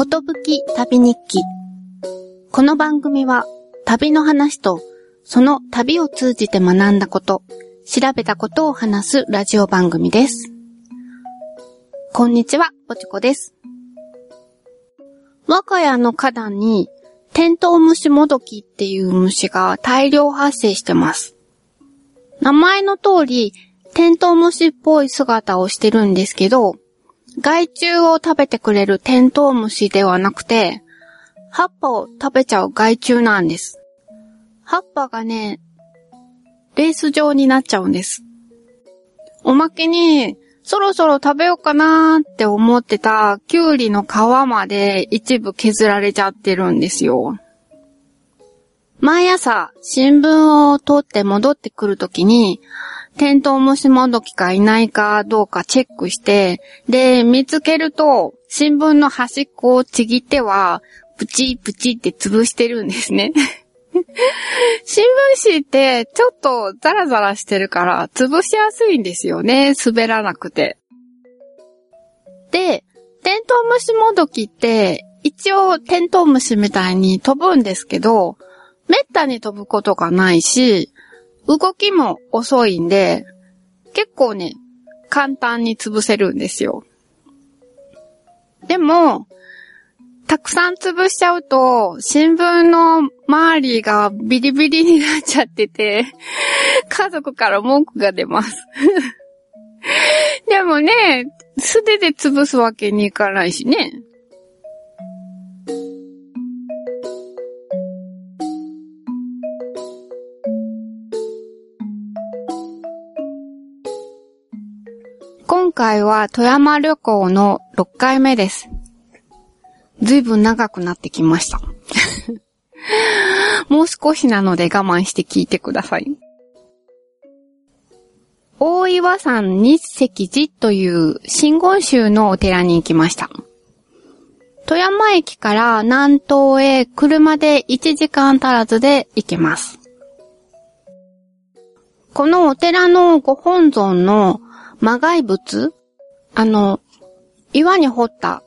ことぶき旅日記。この番組は旅の話とその旅を通じて学んだこと、調べたことを話すラジオ番組です。こんにちは、ぼちこです。我が家の花壇にテントウムシモドキっていう虫が大量発生してます。名前の通り、テントウムシっぽい姿をしてるんですけど、害虫を食べてくれるテントウムシではなくて、葉っぱを食べちゃう害虫なんです。葉っぱがね、レース状になっちゃうんです。おまけに、そろそろ食べようかなーって思ってたキュウリの皮まで一部削られちゃってるんですよ。毎朝新聞を取って戻ってくるときに、テントウムシモドキがいないかどうかチェックして、で、見つけると、新聞の端っこをちぎっては、プチプチって潰してるんですね。新聞紙ってちょっとザラザラしてるから潰しやすいんですよね。滑らなくて。で、テントウムシモドキって一応テントウムシみたいに飛ぶんですけど、めったに飛ぶことがないし、動きも遅いんで、結構ね、簡単に潰せるんですよ。でも、たくさん潰しちゃうと、新聞の周りがビリビリになっちゃってて、家族から文句が出ます。でもね、素手で潰すわけにいかないしね。今回は富山旅行の6回目です。ずいぶん長くなってきました。もう少しなので我慢して聞いてください。大岩山日石寺という真言宗のお寺に行きました。富山駅から南東へ車で1時間足らずで行けます。このお寺のご本尊の魔外仏あの、岩に掘った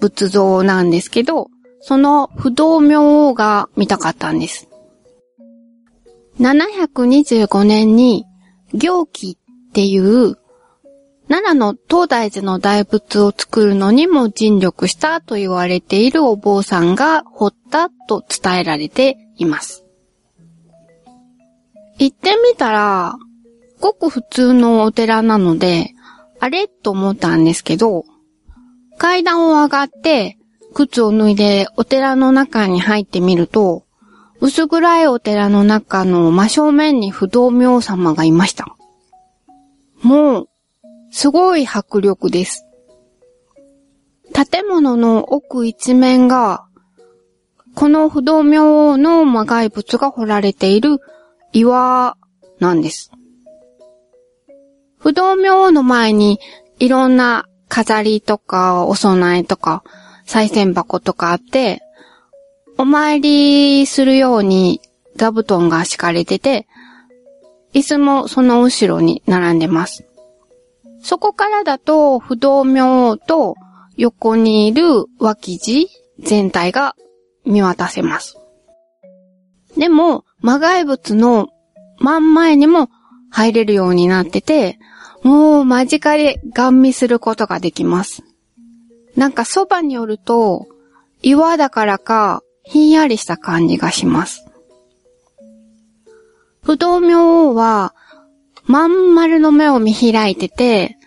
仏像なんですけど、その不動明王が見たかったんです。725年に、行基っていう、奈良の東大寺の大仏を作るのにも尽力したと言われているお坊さんが掘ったと伝えられています。行ってみたら、ごく普通のお寺なので、あれ？と思ったんですけど、階段を上がって、靴を脱いでお寺の中に入ってみると、薄暗いお寺の中の真正面に不動明王様がいました。もう、すごい迫力です。建物の奥一面が、この不動明王の魔外仏が掘られている岩なんです。不動明王の前にいろんな飾りとかお供えとか再銭箱とかあって、お参りするように座布団が敷かれてて、椅子もその後ろに並んでます。そこからだと不動明王と横にいる脇地全体が見渡せます。でも、魔外仏の真ん前にも入れるようになってて、もう間近でガン見することができます。なんかそばによると、岩だからか、ひんやりした感じがします。不動明王は、まん丸の目を見開いてて、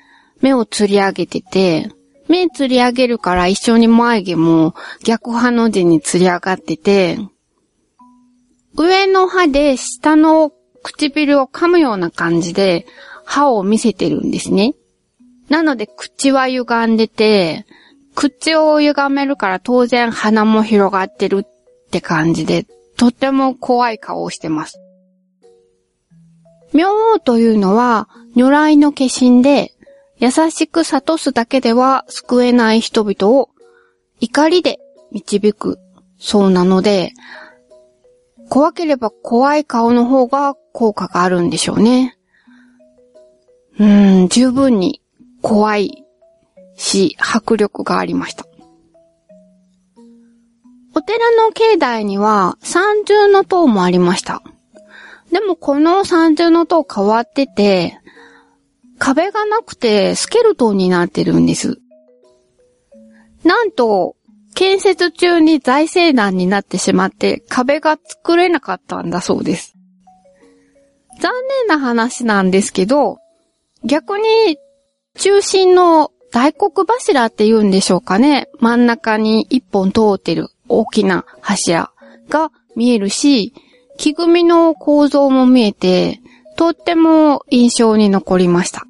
目を吊り上げてて、目吊り上げるから一緒に眉毛も逆歯の字に吊り上がってて、上の歯で下の唇を噛むような感じで歯を見せてるんですね。なので口は歪んでて、口を歪めるから当然鼻も広がってるって感じで、とっても怖い顔をしてます。明王というのは如来の化身で、優しく悟すだけでは救えない人々を怒りで導くそうなので、怖ければ怖い顔の方が効果があるんでしょうね。うん、十分に怖いし、迫力がありました。お寺の境内には三重の塔もありました。でもこの三重の塔変わってて、壁がなくてスケルトンになってるんです。なんと、建設中に財政難になってしまって壁が作れなかったんだそうです。残念な話なんですけど、逆に中心の大黒柱って言うんでしょうかね。真ん中に一本通ってる大きな柱が見えるし、木組みの構造も見えて、とっても印象に残りました。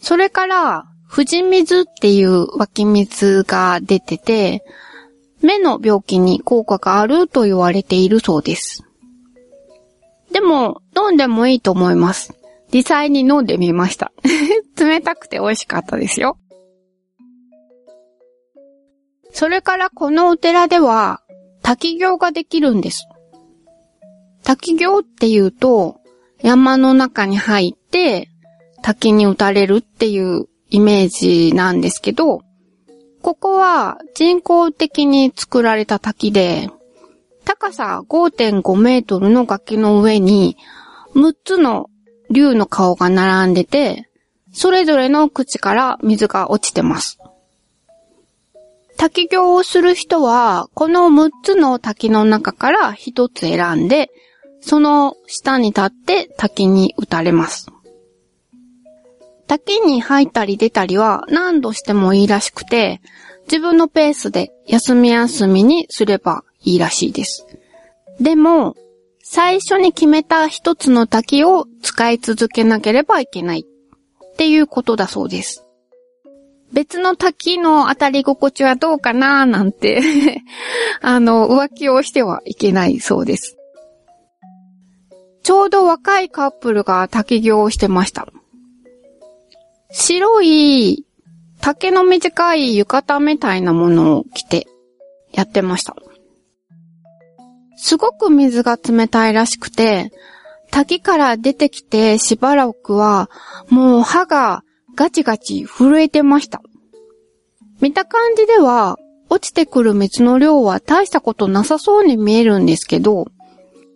それから、富士水っていう湧き水が出てて、目の病気に効果があると言われているそうです。でも、飲んでもいいと思います。実際に飲んでみました。冷たくて美味しかったですよ。それからこのお寺では、滝行ができるんです。滝行っていうと、山の中に入って、滝に打たれるっていうイメージなんですけど、ここは人工的に作られた滝で、高さ5.5メートルの崖の上に6つの竜の顔が並んでて、それぞれの口から水が落ちてます。滝行をする人は、この6つの滝の中から1つ選んで、その下に立って滝に打たれます。滝に入ったり出たりは何度してもいいらしくて、自分のペースで休み休みにすればいいらしいです。でも、最初に決めた一つの滝を使い続けなければいけないっていうことだそうです。別の滝の当たり心地はどうかなーなんて あの、浮気をしてはいけないそうです。ちょうど若いカップルが滝行をしてました。白い竹の短い浴衣みたいなものを着てやってました。すごく水が冷たいらしくて、滝から出てきてしばらくはもう歯がガチガチ震えてました。見た感じでは落ちてくる水の量は大したことなさそうに見えるんですけど、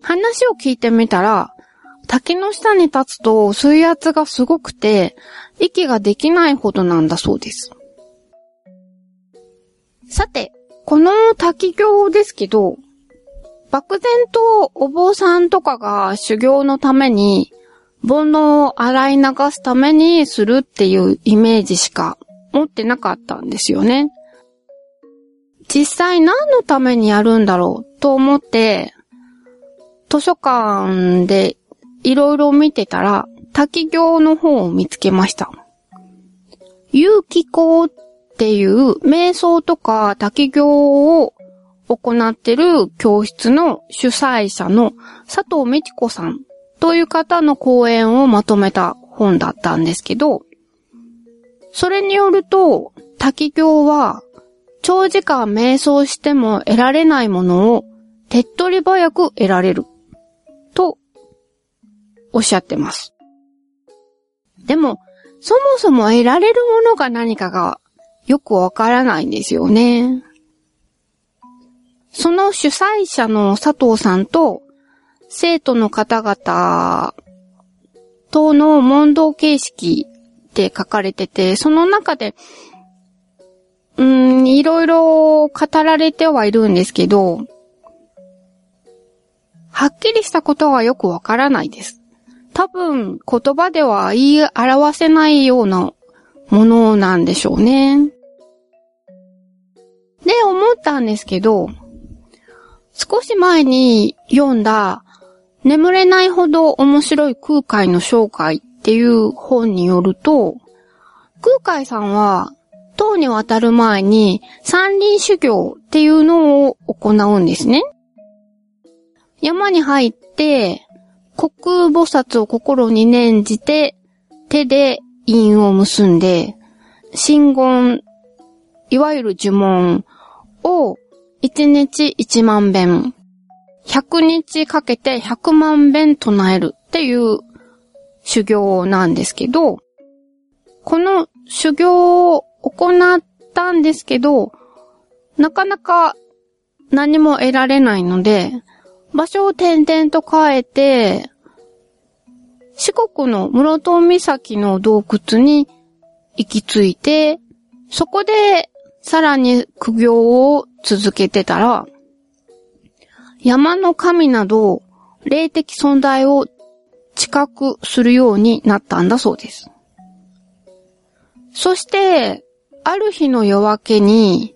話を聞いてみたら、滝の下に立つと水圧がすごくて、息ができないほどなんだそうです。さて、この滝行ですけど、漠然とお坊さんとかが修行のために、煩悩を洗い流すためにするっていうイメージしか持ってなかったんですよね。実際何のためにやるんだろうと思って、図書館でいろいろ見てたら、滝行の本を見つけました。有機校っていう瞑想とか滝行を行ってる教室の主催者の佐藤美智子さんという方の講演をまとめた本だったんですけど、それによると、滝行は長時間瞑想しても得られないものを手っ取り早く得られるとおっしゃってます。でも、そもそも得られるものが何かがよくわからないんですよね。その主催者の佐藤さんと生徒の方々との問答形式って書かれてて、その中で、うん、いろいろ語られてはいるんですけど、はっきりしたことはよくわからないです。多分言葉では言い表せないようなものなんでしょうね。で、思ったんですけど、少し前に読んだ眠れないほど面白い空海の紹介っていう本によると、空海さんは塔に渡る前に山林修行っていうのを行うんですね。山に入って、国菩薩を心に念じて、手で印を結んで、真言、いわゆる呪文を1日1万遍、100日かけて100万遍唱えるっていう修行なんですけど、この修行を行ったんですけど、なかなか何も得られないので、場所を転々と変えて、四国の室戸岬の洞窟に行き着いて、そこでさらに苦行を続けてたら、山の神など霊的存在を知覚するようになったんだそうです。そして、ある日の夜明けに、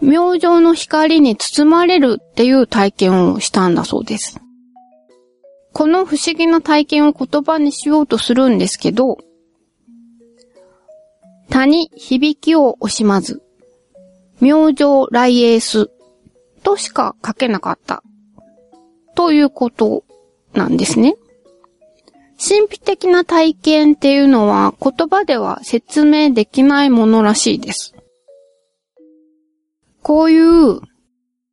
明星の光に包まれるっていう体験をしたんだそうです。この不思議な体験を言葉にしようとするんですけど、他に響きを惜しまず、明星来エースとしか書けなかった。ということなんですね。神秘的な体験っていうのは言葉では説明できないものらしいです。こういう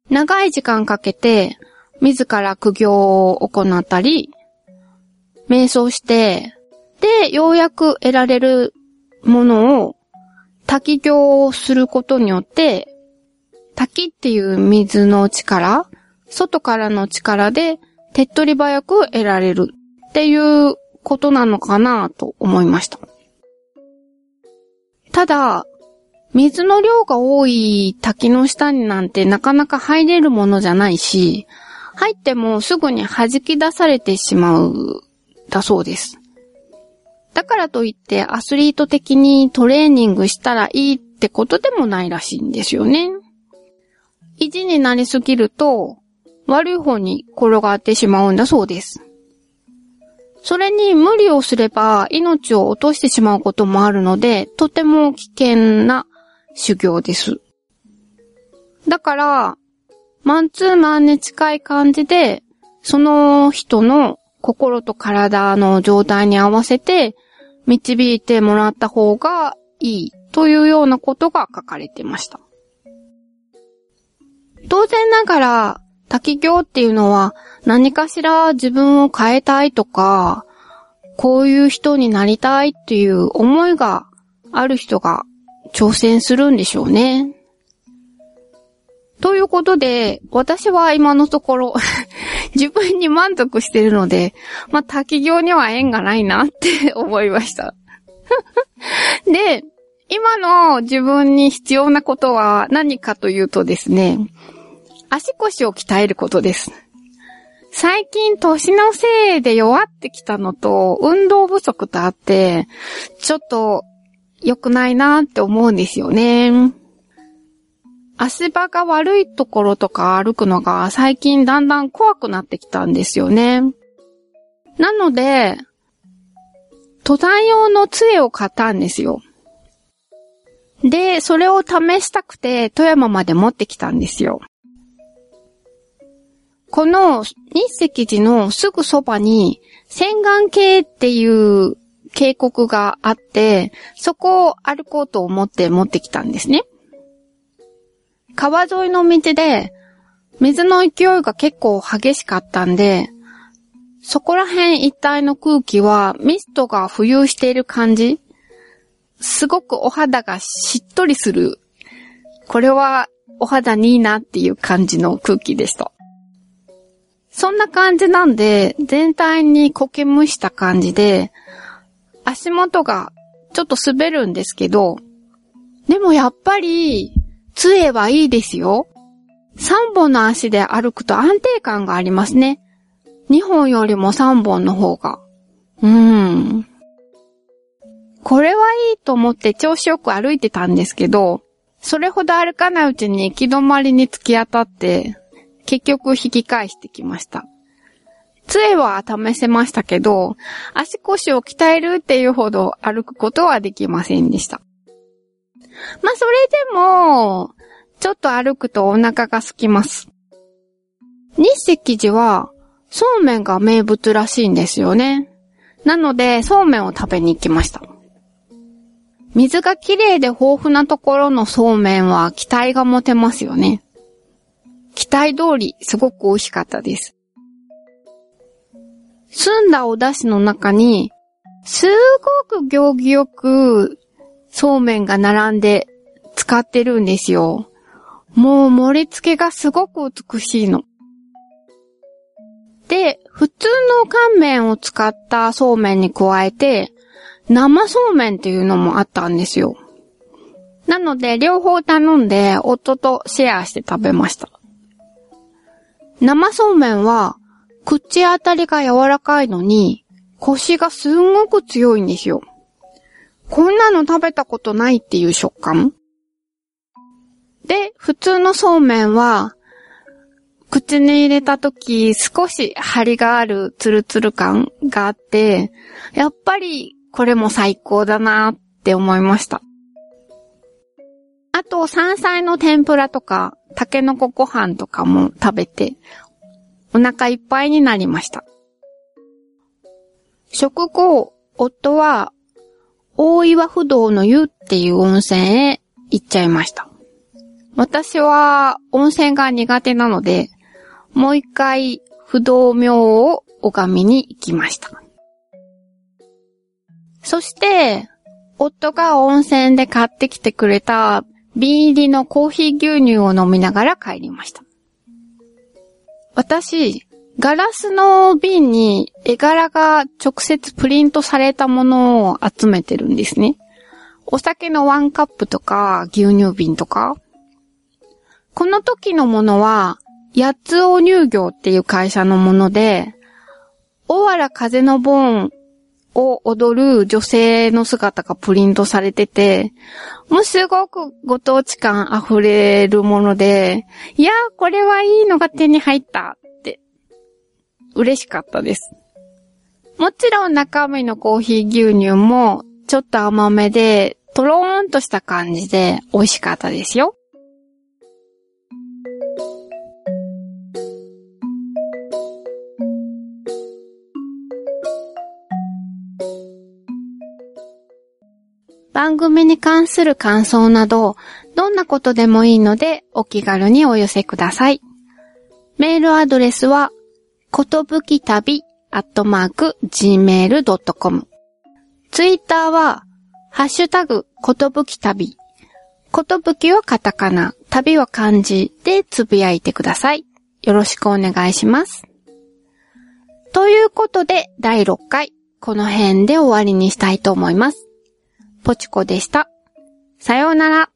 長い時間かけて自ら苦行を行ったり、瞑想して、で、ようやく得られるものを滝行をすることによって、滝っていう水の力、外からの力で手っ取り早く得られるっていうことなのかなと思いました。ただ、水の量が多い滝の下になんてなかなか入れるものじゃないし、入ってもすぐに弾き出されてしまう、だそうです。だからといってアスリート的にトレーニングしたらいいってことでもないらしいんですよね。意地になりすぎると悪い方に転がってしまうんだそうです。それに無理をすれば命を落としてしまうこともあるので、とても危険な修行です。だから、マンツーマンに近い感じで、その人の心と体の状態に合わせて導いてもらった方がいいというようなことが書かれてました。当然ながら、滝行っていうのは何かしら自分を変えたいとか、こういう人になりたいっていう思いがある人が挑戦するんでしょうね。ということで、私は今のところ自分に満足してるので、まあ、滝行には縁がないなって 思いました で、今の自分に必要なことは何かというとですね、足腰を鍛えることです。最近年のせいで弱ってきたのと、運動不足とあって、ちょっと良くないなって思うんですよね。足場が悪いところとか歩くのが最近だんだん怖くなってきたんですよね。なので、登山用の杖を買ったんですよ。で、それを試したくて富山まで持ってきたんですよ。この日石寺のすぐそばに洗顔系っていう渓谷があって、そこを歩こうと思って持ってきたんですね。川沿いの道で、水の勢いが結構激しかったんで、そこら辺一帯の空気はミストが浮遊している感じすごくお肌がしっとりする。これはお肌にいいなっていう感じの空気でした。そんな感じなんで、全体に苔むした感じで、足元がちょっと滑るんですけど、でもやっぱり、杖はいいですよ。3本の足で歩くと安定感がありますね。2本よりも3本の方が。うーん。これはいいと思って調子よく歩いてたんですけど、それほど歩かないうちに行き止まりに突き当たって、結局引き返してきました。杖は試せましたけど、足腰を鍛えるっていうほど歩くことはできませんでした。まあ、それでも、ちょっと歩くとお腹が空きます。日石寺は、そうめんが名物らしいんですよね。なので、そうめんを食べに行きました。水がきれいで豊富なところのそうめんは期待が持てますよね。期待通りすごく美味しかったです。澄んだお出汁の中に、すごく行儀よく、そうめんが並んで使ってるんですよ。もう盛り付けがすごく美しいの。で、普通の乾麺を使ったそうめんに加えて、生そうめんっていうのもあったんですよ。なので、両方頼んで、夫とシェアして食べました。生そうめんは、口当たりが柔らかいのに、コシがすんごく強いんですよ。こんなの食べたことないっていう食感で、普通のそうめんは、口に入れた時少し張りがあるツルツル感があって、やっぱりこれも最高だなって思いました。あと、山菜の天ぷらとか、タケノコご飯とかも食べて、お腹いっぱいになりました。食後、夫は、大岩不動の湯っていう温泉へ行っちゃいました。私は温泉が苦手なので、もう一回不動明を拝みに行きました。そして、夫が温泉で買ってきてくれた瓶入りのコーヒー牛乳を飲みながら帰りました。私、ガラスの瓶に絵柄が直接プリントされたものを集めてるんですね。お酒のワンカップとか牛乳瓶とか。この時のものは、八つ尾乳業っていう会社のもので、大原風の盆を踊る女性の姿がプリントされてて、もうすごくご当地感溢れるもので、いやーこれはいいのが手に入った嬉しかったです。もちろん中身のコーヒー牛乳もちょっと甘めで、とろーんとした感じで美味しかったですよ。番組に関する感想など、どんなことでもいいのでお気軽にお寄せください。メールアドレスは、ことぶき旅アットマーク gmail.com。ツイッターは、ハッシュタグ、ことぶき旅。ことぶきはカタカナ、旅は漢字でつぶやいてください。よろしくお願いします。ということで、第6回、この辺で終わりにしたいと思います。ポチコでした。さようなら。